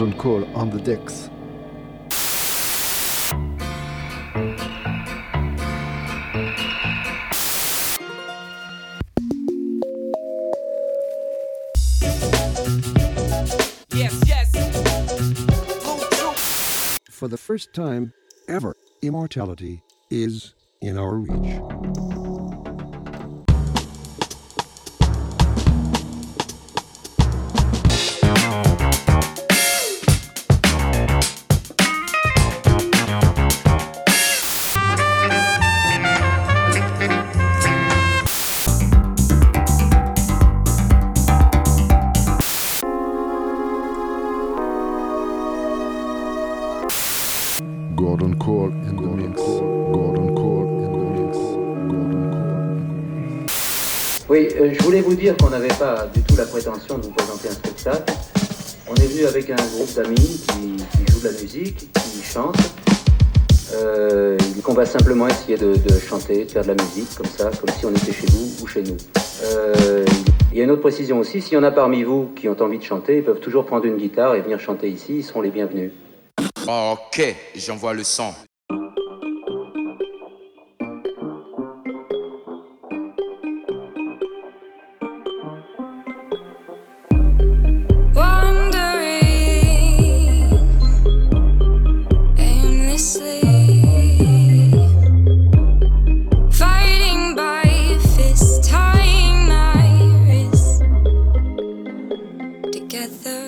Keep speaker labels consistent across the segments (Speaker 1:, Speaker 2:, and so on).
Speaker 1: Gordon Cole on the decks.
Speaker 2: Yes, yes.
Speaker 1: For the first time ever, immortality is in our reach.
Speaker 3: Qui, qui joue de la musique, qui chante. Euh, qu'on va simplement essayer de, chanter, de faire de la musique comme ça, comme si on était chez vous ou chez nous. Euh, il y a une autre précision aussi, s'il y en a parmi vous qui ont envie de chanter, ils peuvent toujours prendre une guitare et venir chanter ici, ils seront les bienvenus.
Speaker 2: Ok, j'envoie le son.
Speaker 4: Together.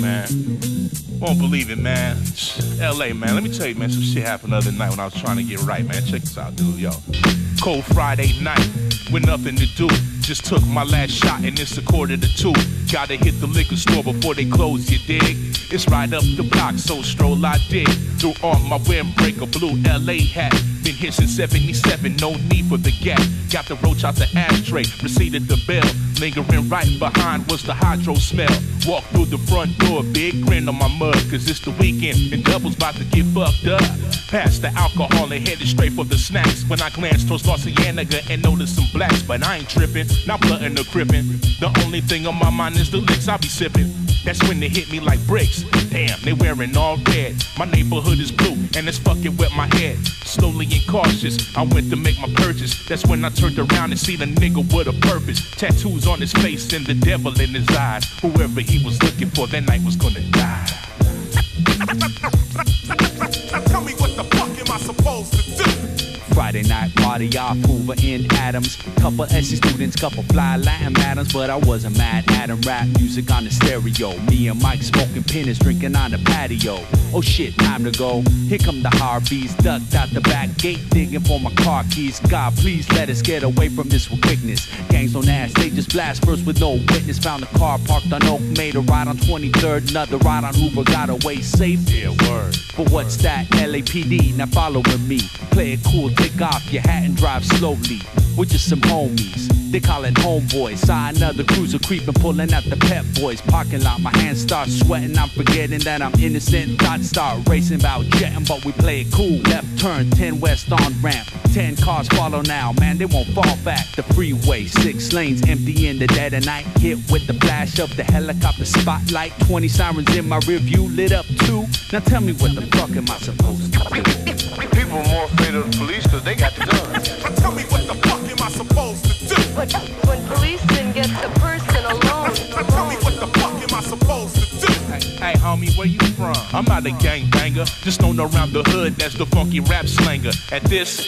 Speaker 5: Man. Won't believe it, man. LA, man. Let me tell you, man, some shit happened the other night when I was trying to get right, man. Check this out, dude. Yo. Cold Friday night with nothing to do. Just took my last shot and it's a quarter to two. Gotta hit the liquor store before they close, you dig? It's right up the block, so stroll I dig. Threw on my windbreaker, blue LA hat. Been here since 77, no need for the gap. Got the roach out the ashtray, proceeded the bell. Lingering right behind was the hydro smell. Walk through the front door, big grin on my mug, cause it's the weekend and double's about to get fucked up. Past the alcohol and headed straight for the snacks. When I glanced towards La Cienega and noticed some blacks, but I ain't tripping, not blunting or crippin'. The only thing on my mind is the licks I be sipping. That's when they hit me like bricks. Damn, they wearing all red. My neighborhood is blue, and it's fucking with my head. Slowly and cautious, I went to make my purchase. That's when I turned around and see the nigga with a purpose. Tattoos on his face and the devil in his eyes. Whoever he was looking for that night was gonna die.
Speaker 6: Friday night party off Hoover in Adams. Couple SC students, couple fly Latin madams, but I wasn't mad at 'em. Rap music on the stereo. Me and Mike smoking pennies, drinking on the patio. Oh shit, time to go. Here come the Harveys, ducked out the back gate, digging for my car keys. God, please let us get away from this with quickness. Gangs don't ask, they just blast first with no witness. Found a car parked on Oak, made a ride on 23rd, another ride on Hoover, got away safe.
Speaker 5: Yeah, word.
Speaker 6: But what's that? LAPD, now follow with me. Play it cool, take off your hat and drive slowly. We're just some homies. They call it homeboys. Saw another cruiser creepin', pullin' out the pep boys. Parking lot, my hands start sweating. I'm forgetting that I'm innocent. Thoughts start racing about jetting, but we play it cool. Left turn, 10 west on ramp. 10 cars follow now, man, they won't fall back. The freeway, six lanes empty in the dead of night. Hit with the flash of the helicopter spotlight. 20 sirens in my rear view, lit up too. Now tell me what the fuck am I supposed to do?
Speaker 5: I'm not a gangbanger, just known around the hood as the funky rap slanger. At this,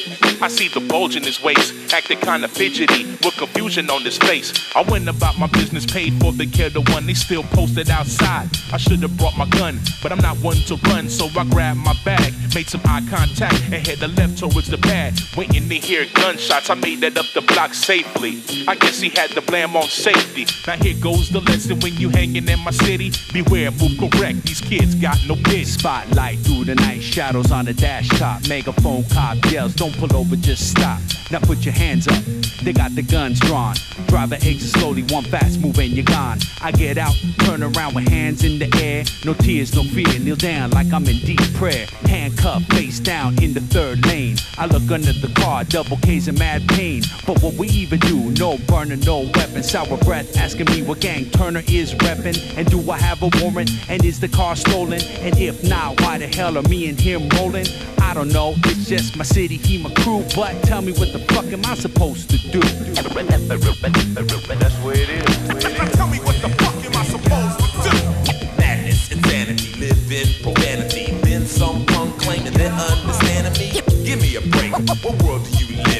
Speaker 5: I see the bulge in his waist, acting kinda fidgety, with confusion on his face. I went about my business, paid for the care, the one they still posted outside. I should have brought my gun, but I'm not one to run, so I grabbed my bag, made some eye contact, and headed left towards the pad. Waiting to hear gunshots, I made it up the block safely. I guess he had the blam on safety. Now here goes the lesson when you hanging in my city. Beware, move correct, these kids got no pity.
Speaker 6: Spotlight through the night, shadows on the dash top. Megaphone cop yells, don't pull over, just stop. Now put your hands up. They got the guns drawn. Driver exits slowly, one fast move and you're gone. I get out, turn around with hands in the air. No tears, no fear, kneel down like I'm in deep prayer. Handcuffed, face down in the third lane. I look under the car, double K's in mad pain. But what we even do? No burner, no weapon. Sour breath asking me what gang Turner is reppin'. And do I have a warrant? And is the car stolen? And if not, why the hell are me and him rolling? I don't know, it's just my city, he my crew. But tell me what the fuck am I supposed to do?
Speaker 7: That's the way it is. That's the way it is. Tell me what the fuck am I supposed to do?
Speaker 8: Madness, insanity, live profanity. Then some punk claiming they're understanding me. Give me a break. What world do you live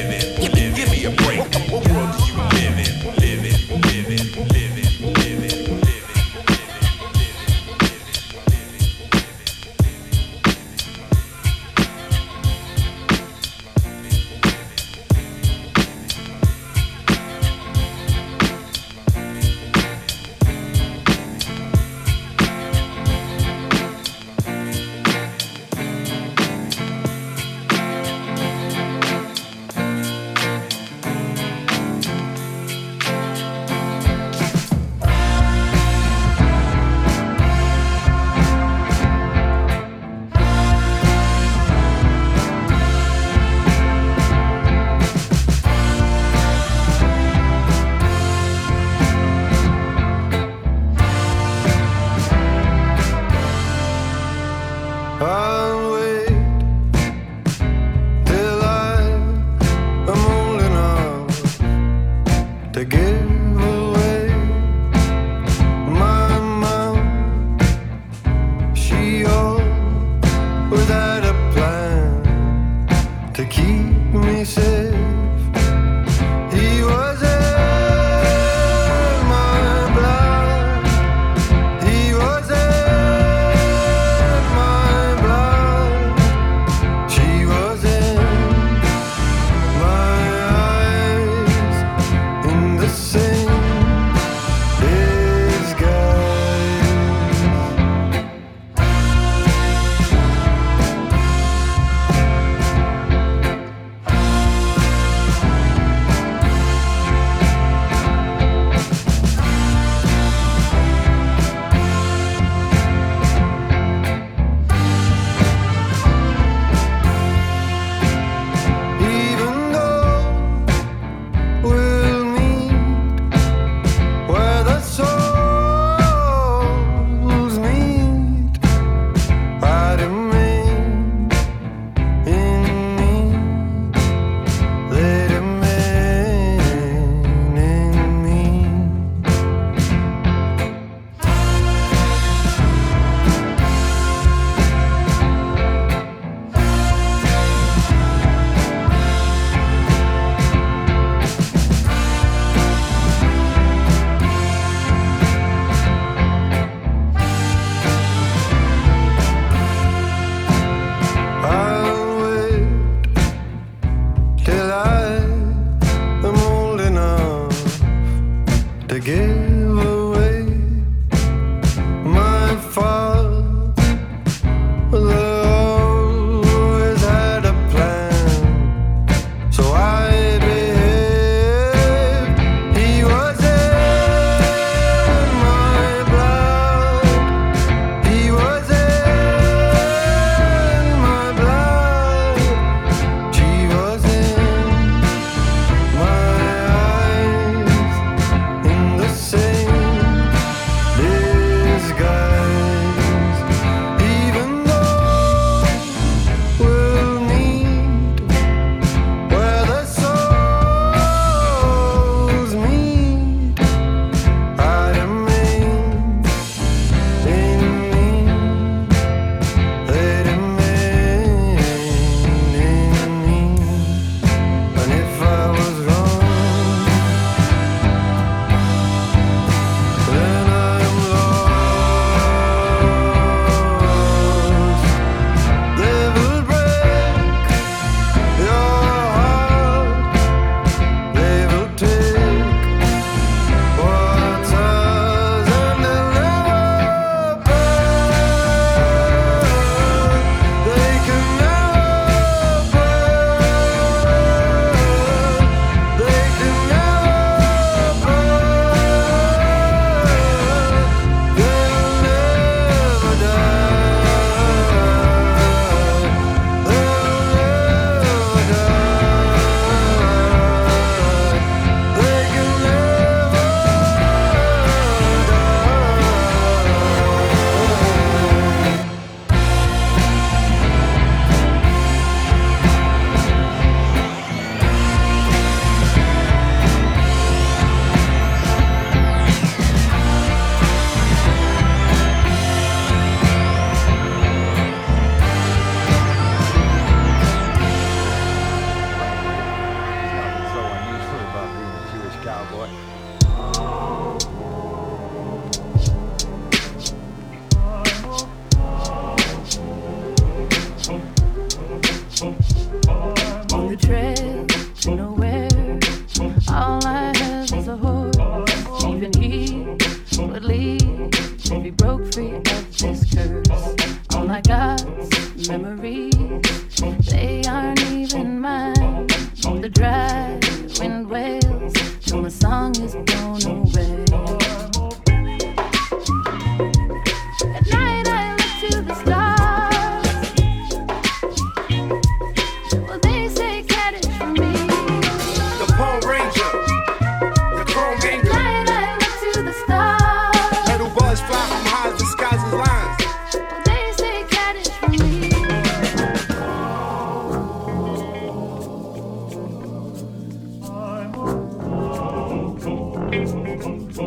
Speaker 9: As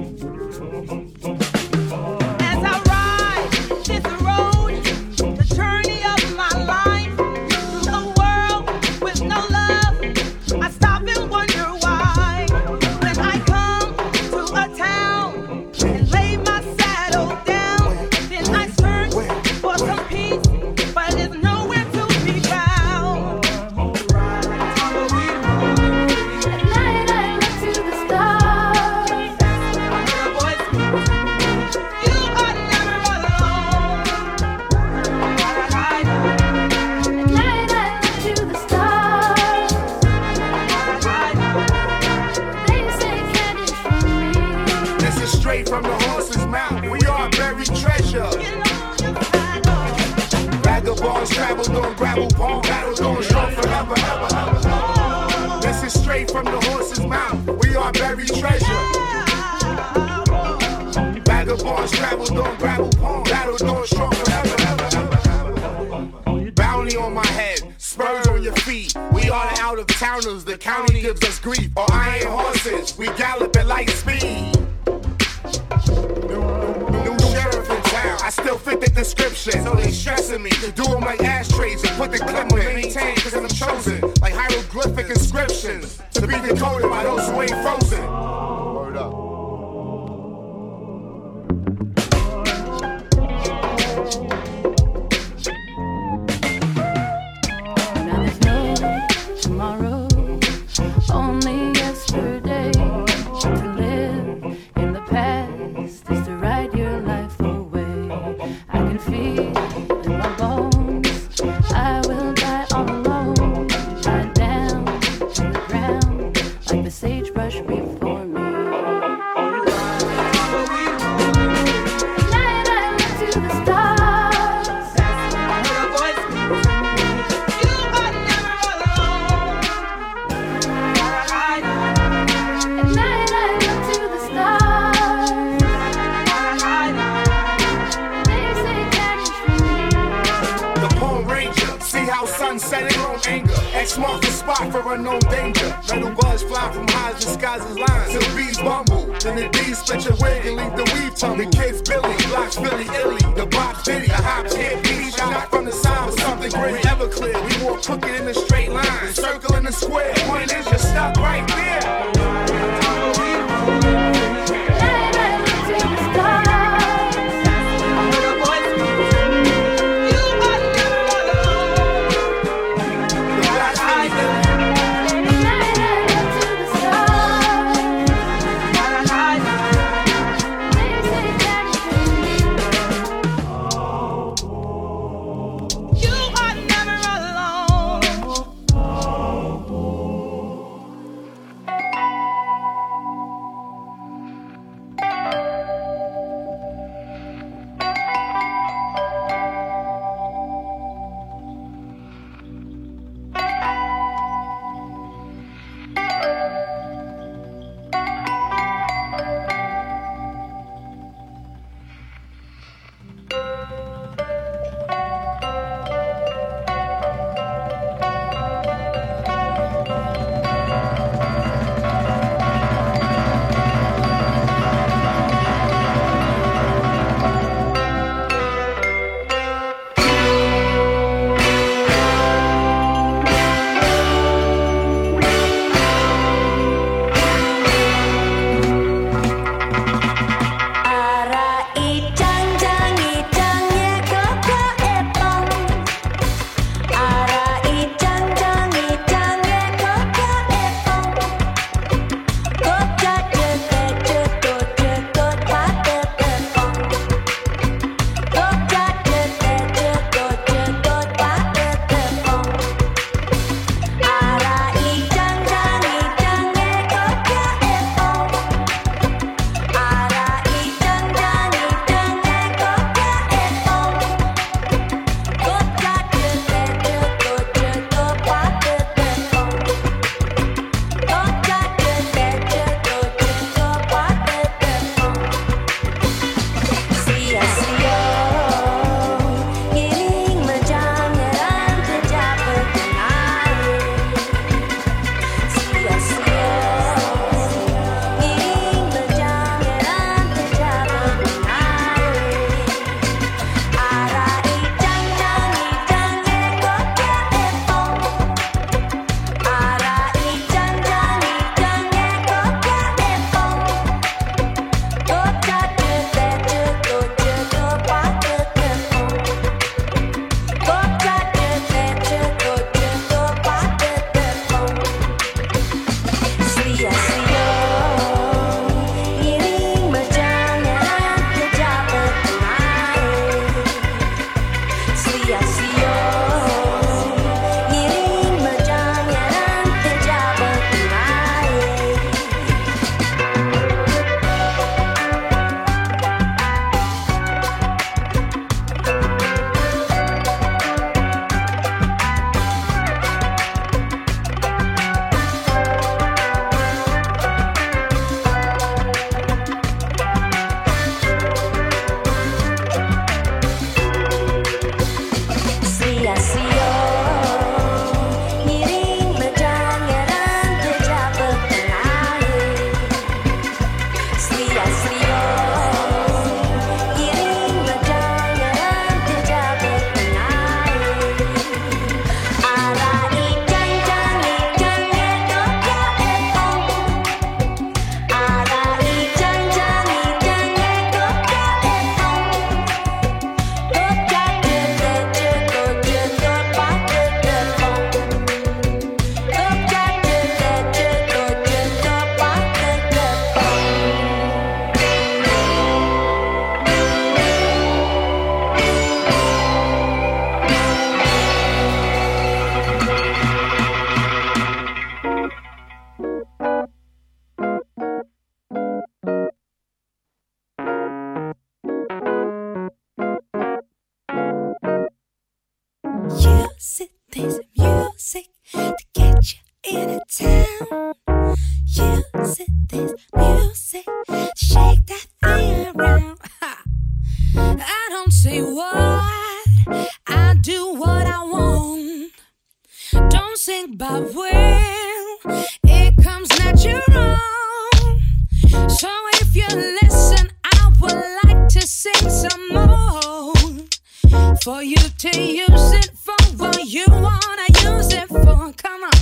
Speaker 9: For you
Speaker 10: to
Speaker 11: use it for what you wanna use it for. Come on.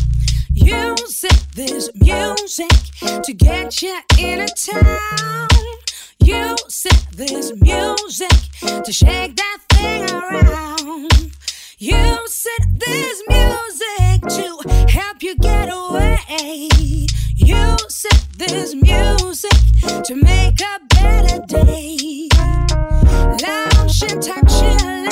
Speaker 11: Use it, this music to get you in a town. Use it, this music to shake that thing around. Use it, this music to help you get away. Use it, this music to make a better day. Lounge and bring your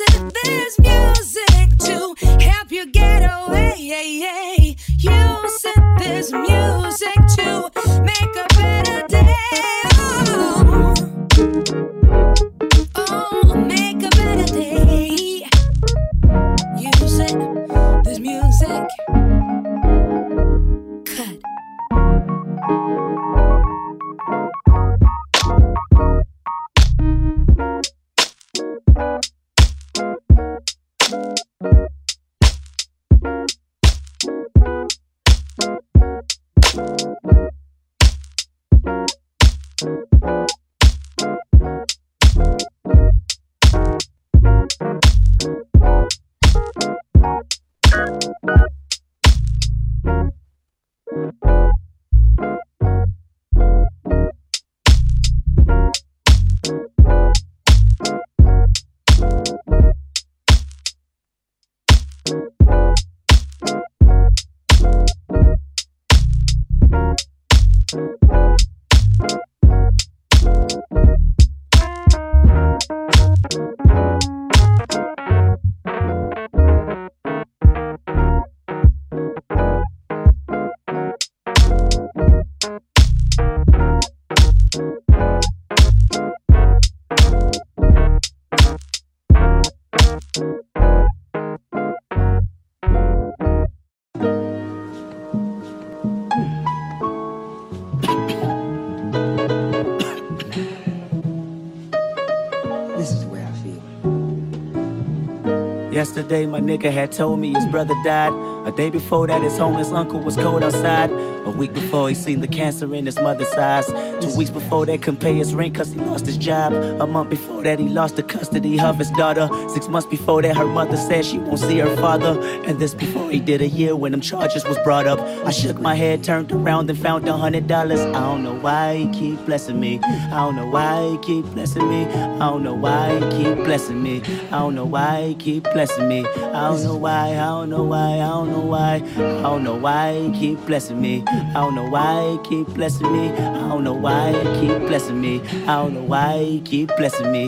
Speaker 11: It, this music to help you get away. Use it, this music
Speaker 12: Yesterday, my nigga had told me his brother died. A day before that, his homeless uncle was cold outside. A week before, he seen the cancer in his mother's eyes. Two weeks before that, couldn't pay his rent cause he lost his job. A month before that, he lost the custody of his daughter. Six months before that, her mother said she won't see her father. And this before he did a year when them charges was brought up. I shook my head, turned around, and found a hundred dollars. I don't know why he keep blessing me. I don't know why he keep blessing me. I don't know why he keep blessing me. I don't know why he keep blessing me. I don't know why, I don't know why, I don't know why. I don't know why he keep blessing me. I don't know why he keep blessing me. I don't know why he keep blessing me. I don't know why he keep blessing me.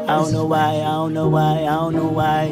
Speaker 12: I don't know why, I don't know why, I don't know why.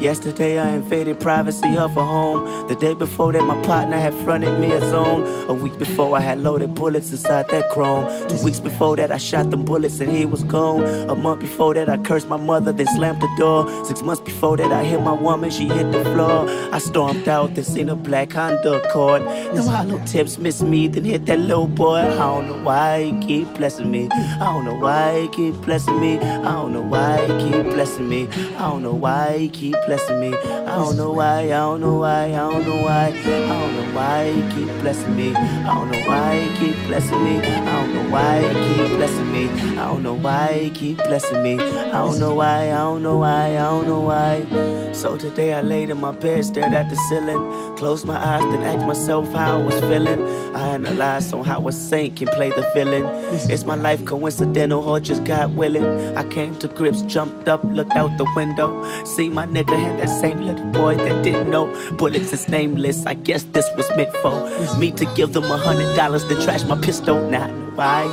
Speaker 12: Yesterday I invaded privacy of a home. The day before that my partner had fronted me a zone. A week before I had loaded bullets inside that chrome. Two weeks before that I shot them bullets and he was gone. A month before that I cursed my mother, then slammed the door. Six months before that I hit my woman, she hit the floor. I stormed out, then seen a black Honda Accord. Them hollow tips miss me, then hit that little boy. I don't know why he keep blessing me. I don't know why he keep blessing me. I don't know why he keep blessing me. I don't know why he keep blessing me. I don't know why, I don't know why, I don't know why. I don't know why he keep blessing me. I don't know why he keep blessing me. I don't know why he keep blessing me. I don't know why he keep blessing me. I don't know why, I don't know why, I don't know why. So today I laid in my bed, stared at the ceiling, closed my eyes, then asked myself how I was feeling. I analyzed on how a saint can play the villain. Is my life coincidental or just God willing? I came to grips, jumped up, looked out the window. See my nigga had that same little boy that didn't know. Bullets is nameless, I guess this was meant for me to give them a hundred dollars to trash my pistol. Know why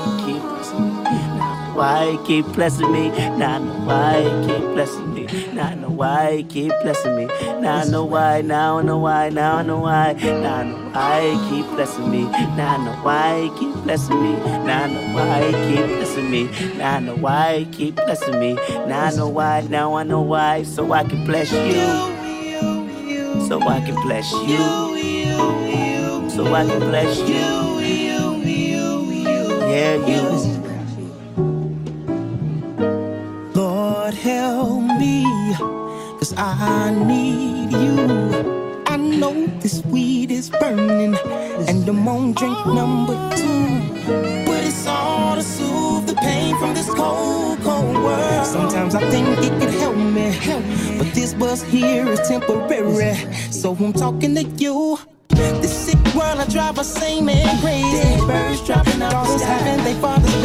Speaker 12: why keep blessing me. Now I know why keep blessing me. Now I know why keep blessing me. Now I know why. Now I know why. Now I know why. Now I know why keep blessing me. Now I know why keep blessing me. Now I know why keep blessing me. Now I know why keep blessing me. Now I know why. Now I know why. So I can bless you. So I can bless you. So I can bless you. Yeah, you.
Speaker 13: Lord help me, cause I need you. I know this weed is burning, and I'm on drink number two. But it's all to soothe the pain from this cold, cold world. Sometimes I think it could help me, but this buzz here is temporary. So I'm talking to you. This sick world I drive a same and crazy. Birds dropping out Daughters having their father's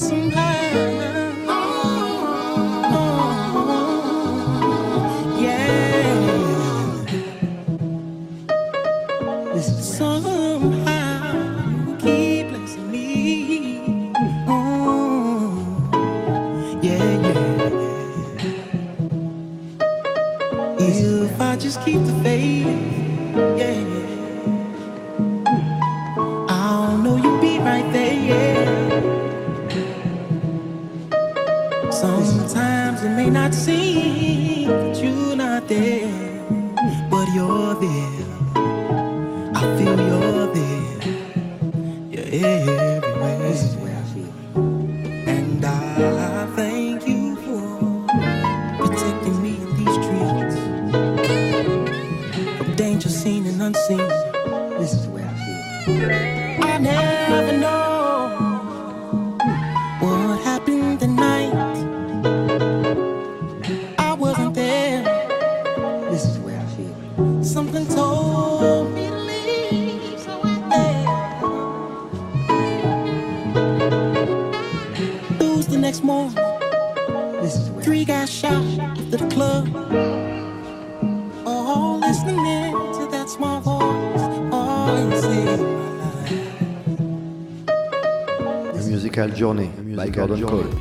Speaker 13: but next morning. This is where Three guys shot after the club. All listening to that small voice. All say.
Speaker 1: A Musical Journey by Gordon Cole.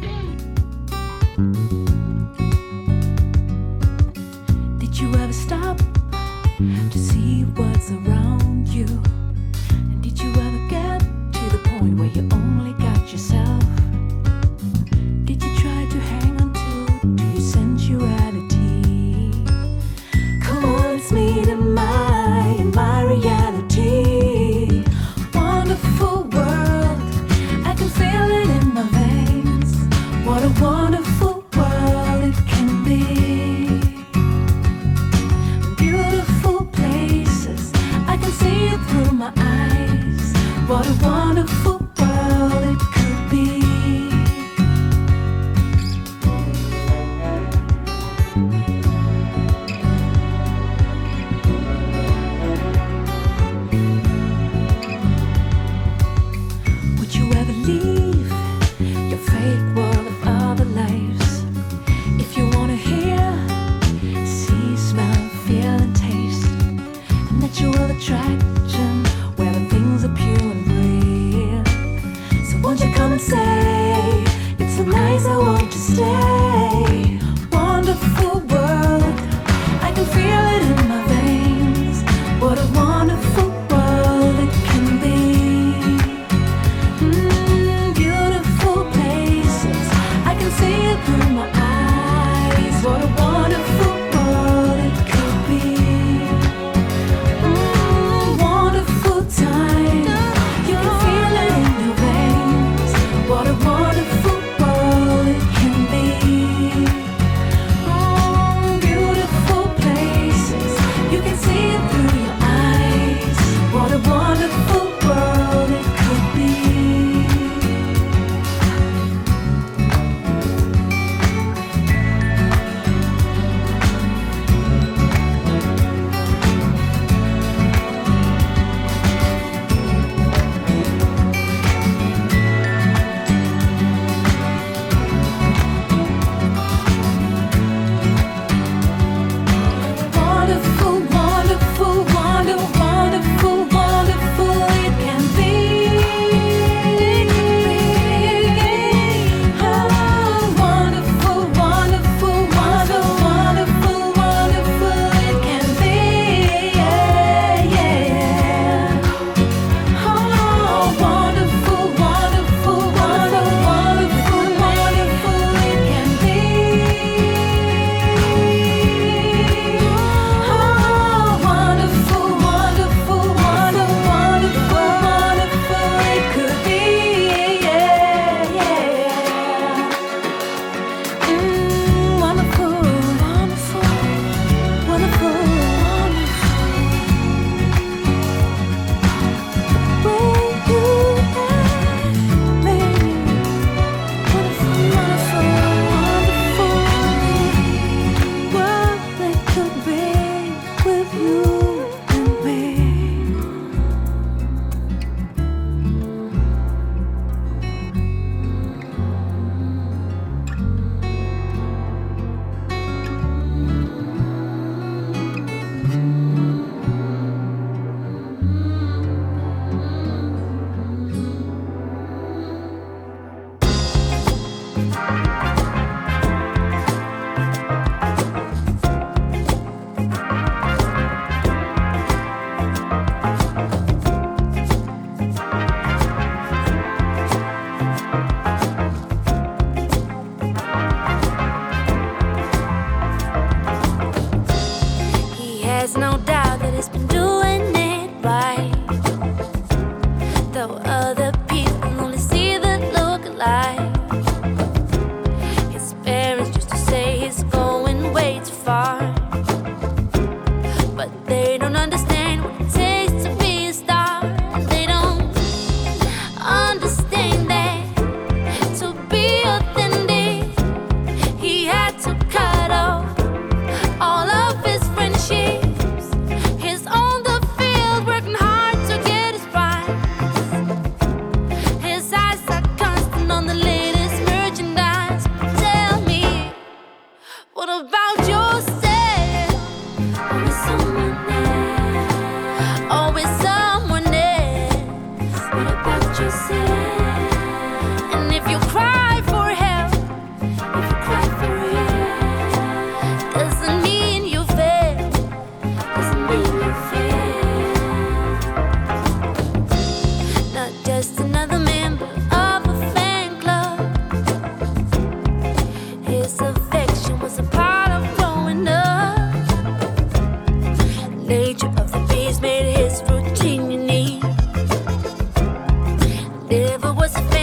Speaker 14: Never was a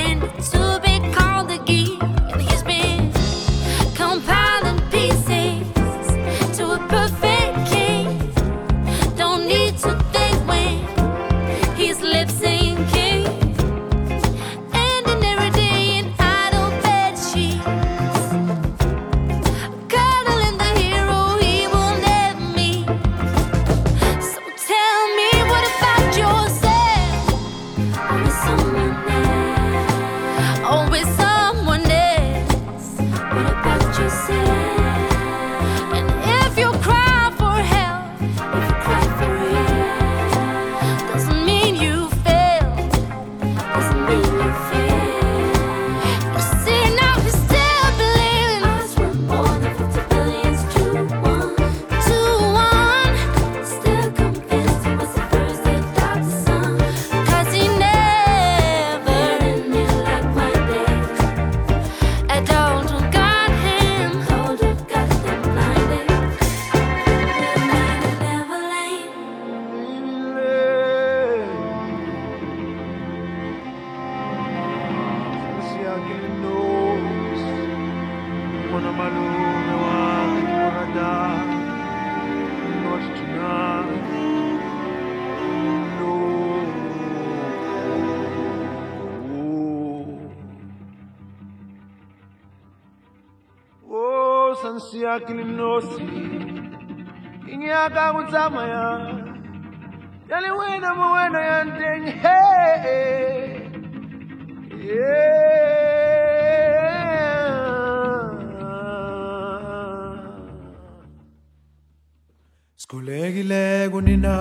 Speaker 15: Sikhulekileko nina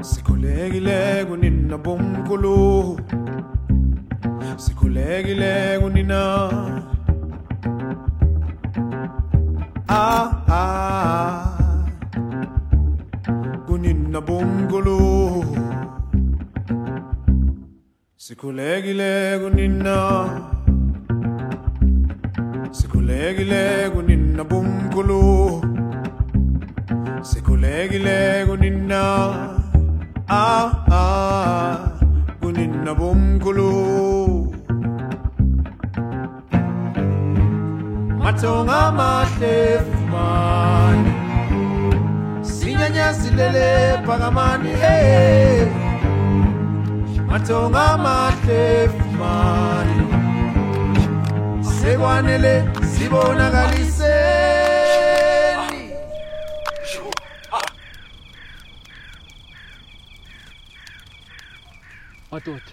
Speaker 15: Sikhulekileko nina bomkhulu. Sikhulekileko nina Ah ah. Se bomkhulu. Sikhulekileko nina Sikhulekileko nina bomkhulu. sikhulekile kunina ah ah, ah. kunina bomkhulu. Mathonga mahle fumani. Sinyanya silele phakamani hey. Mathonga mahle fumani. Sekwanele sibonakalisa
Speaker 16: madoda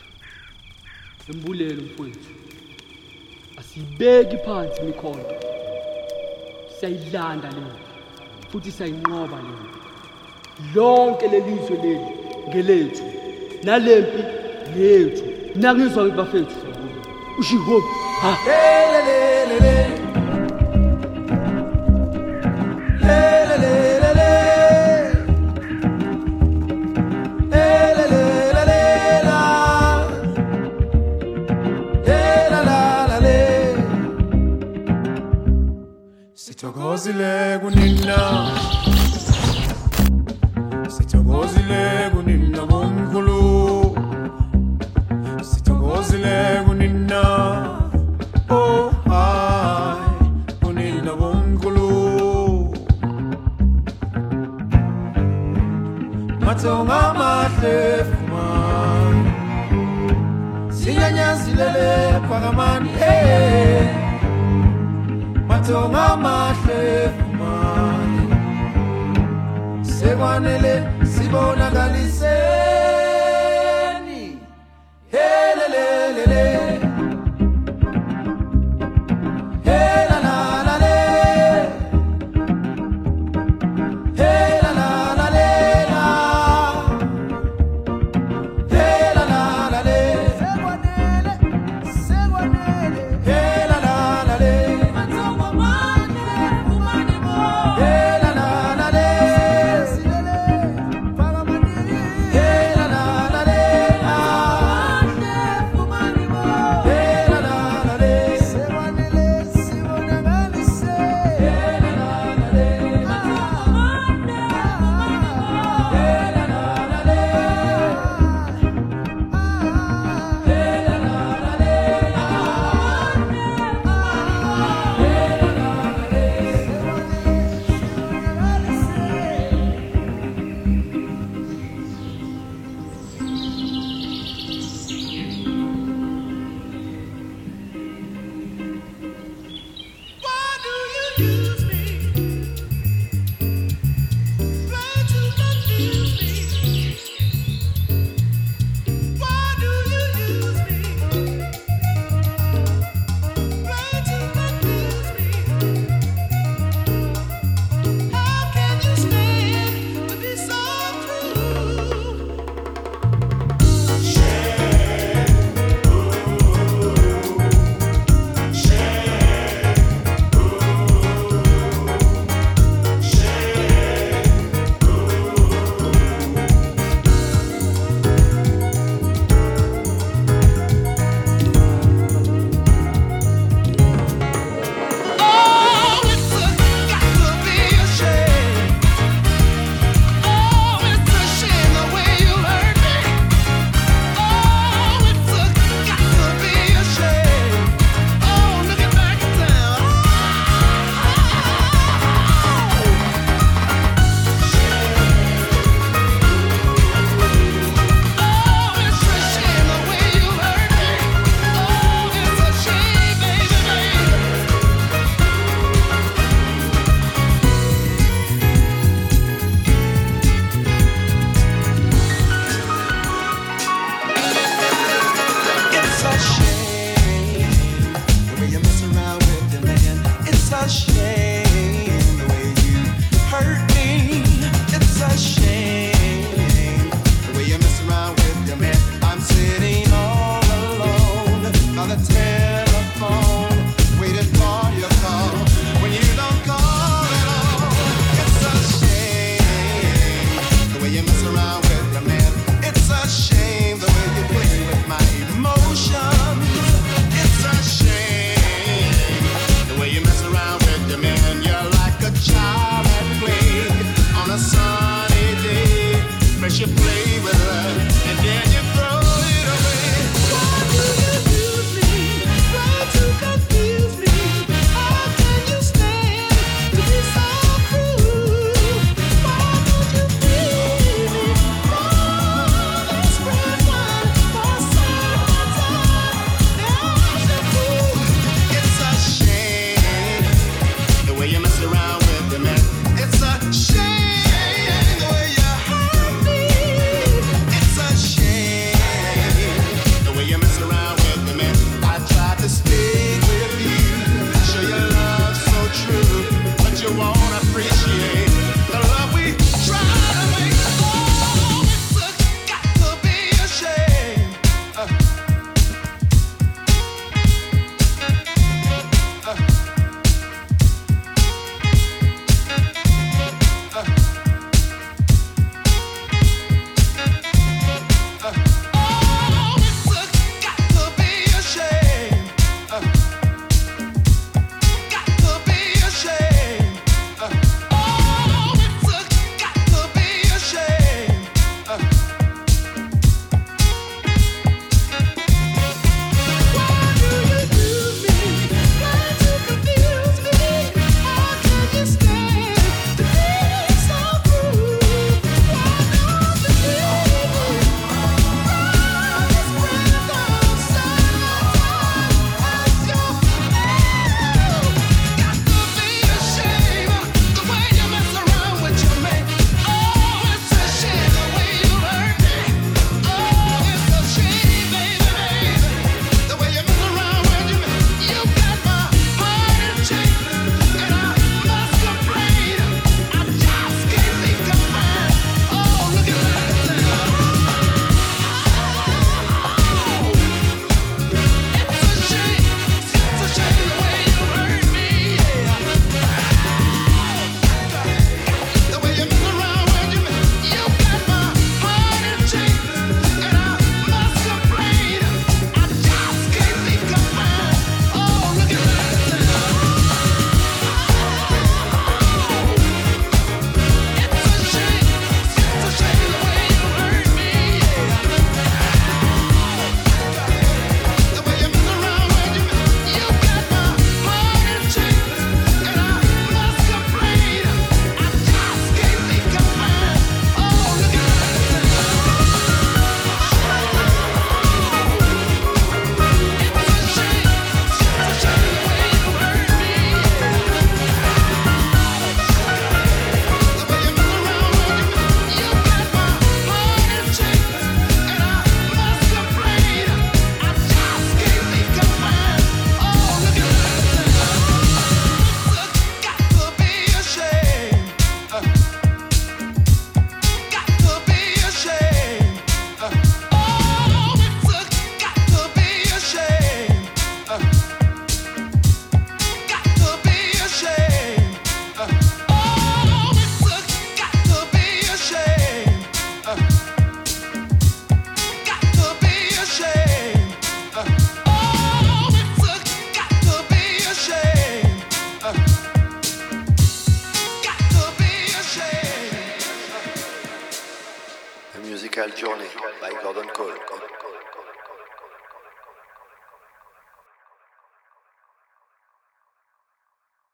Speaker 16: embulelo mfowethu asiyibeki phansi imikhonto siyayilanda lento futhi siyayinqoba lento lonke lelizwe leli ngelethu nalempi yethu nakuzwa bafethu. Ushihophi ha.
Speaker 15: Hey, le, le, le, le. Sithokozile kunina. Sithokozile kunina bomkhulu Sithokozile kunina. Oh hayi kunina bomkhulu Matsonga mahle fuma Sinyanyazile phakamani
Speaker 8: eh hey. so
Speaker 17: mama hle fumane. Sekwanele sibonakali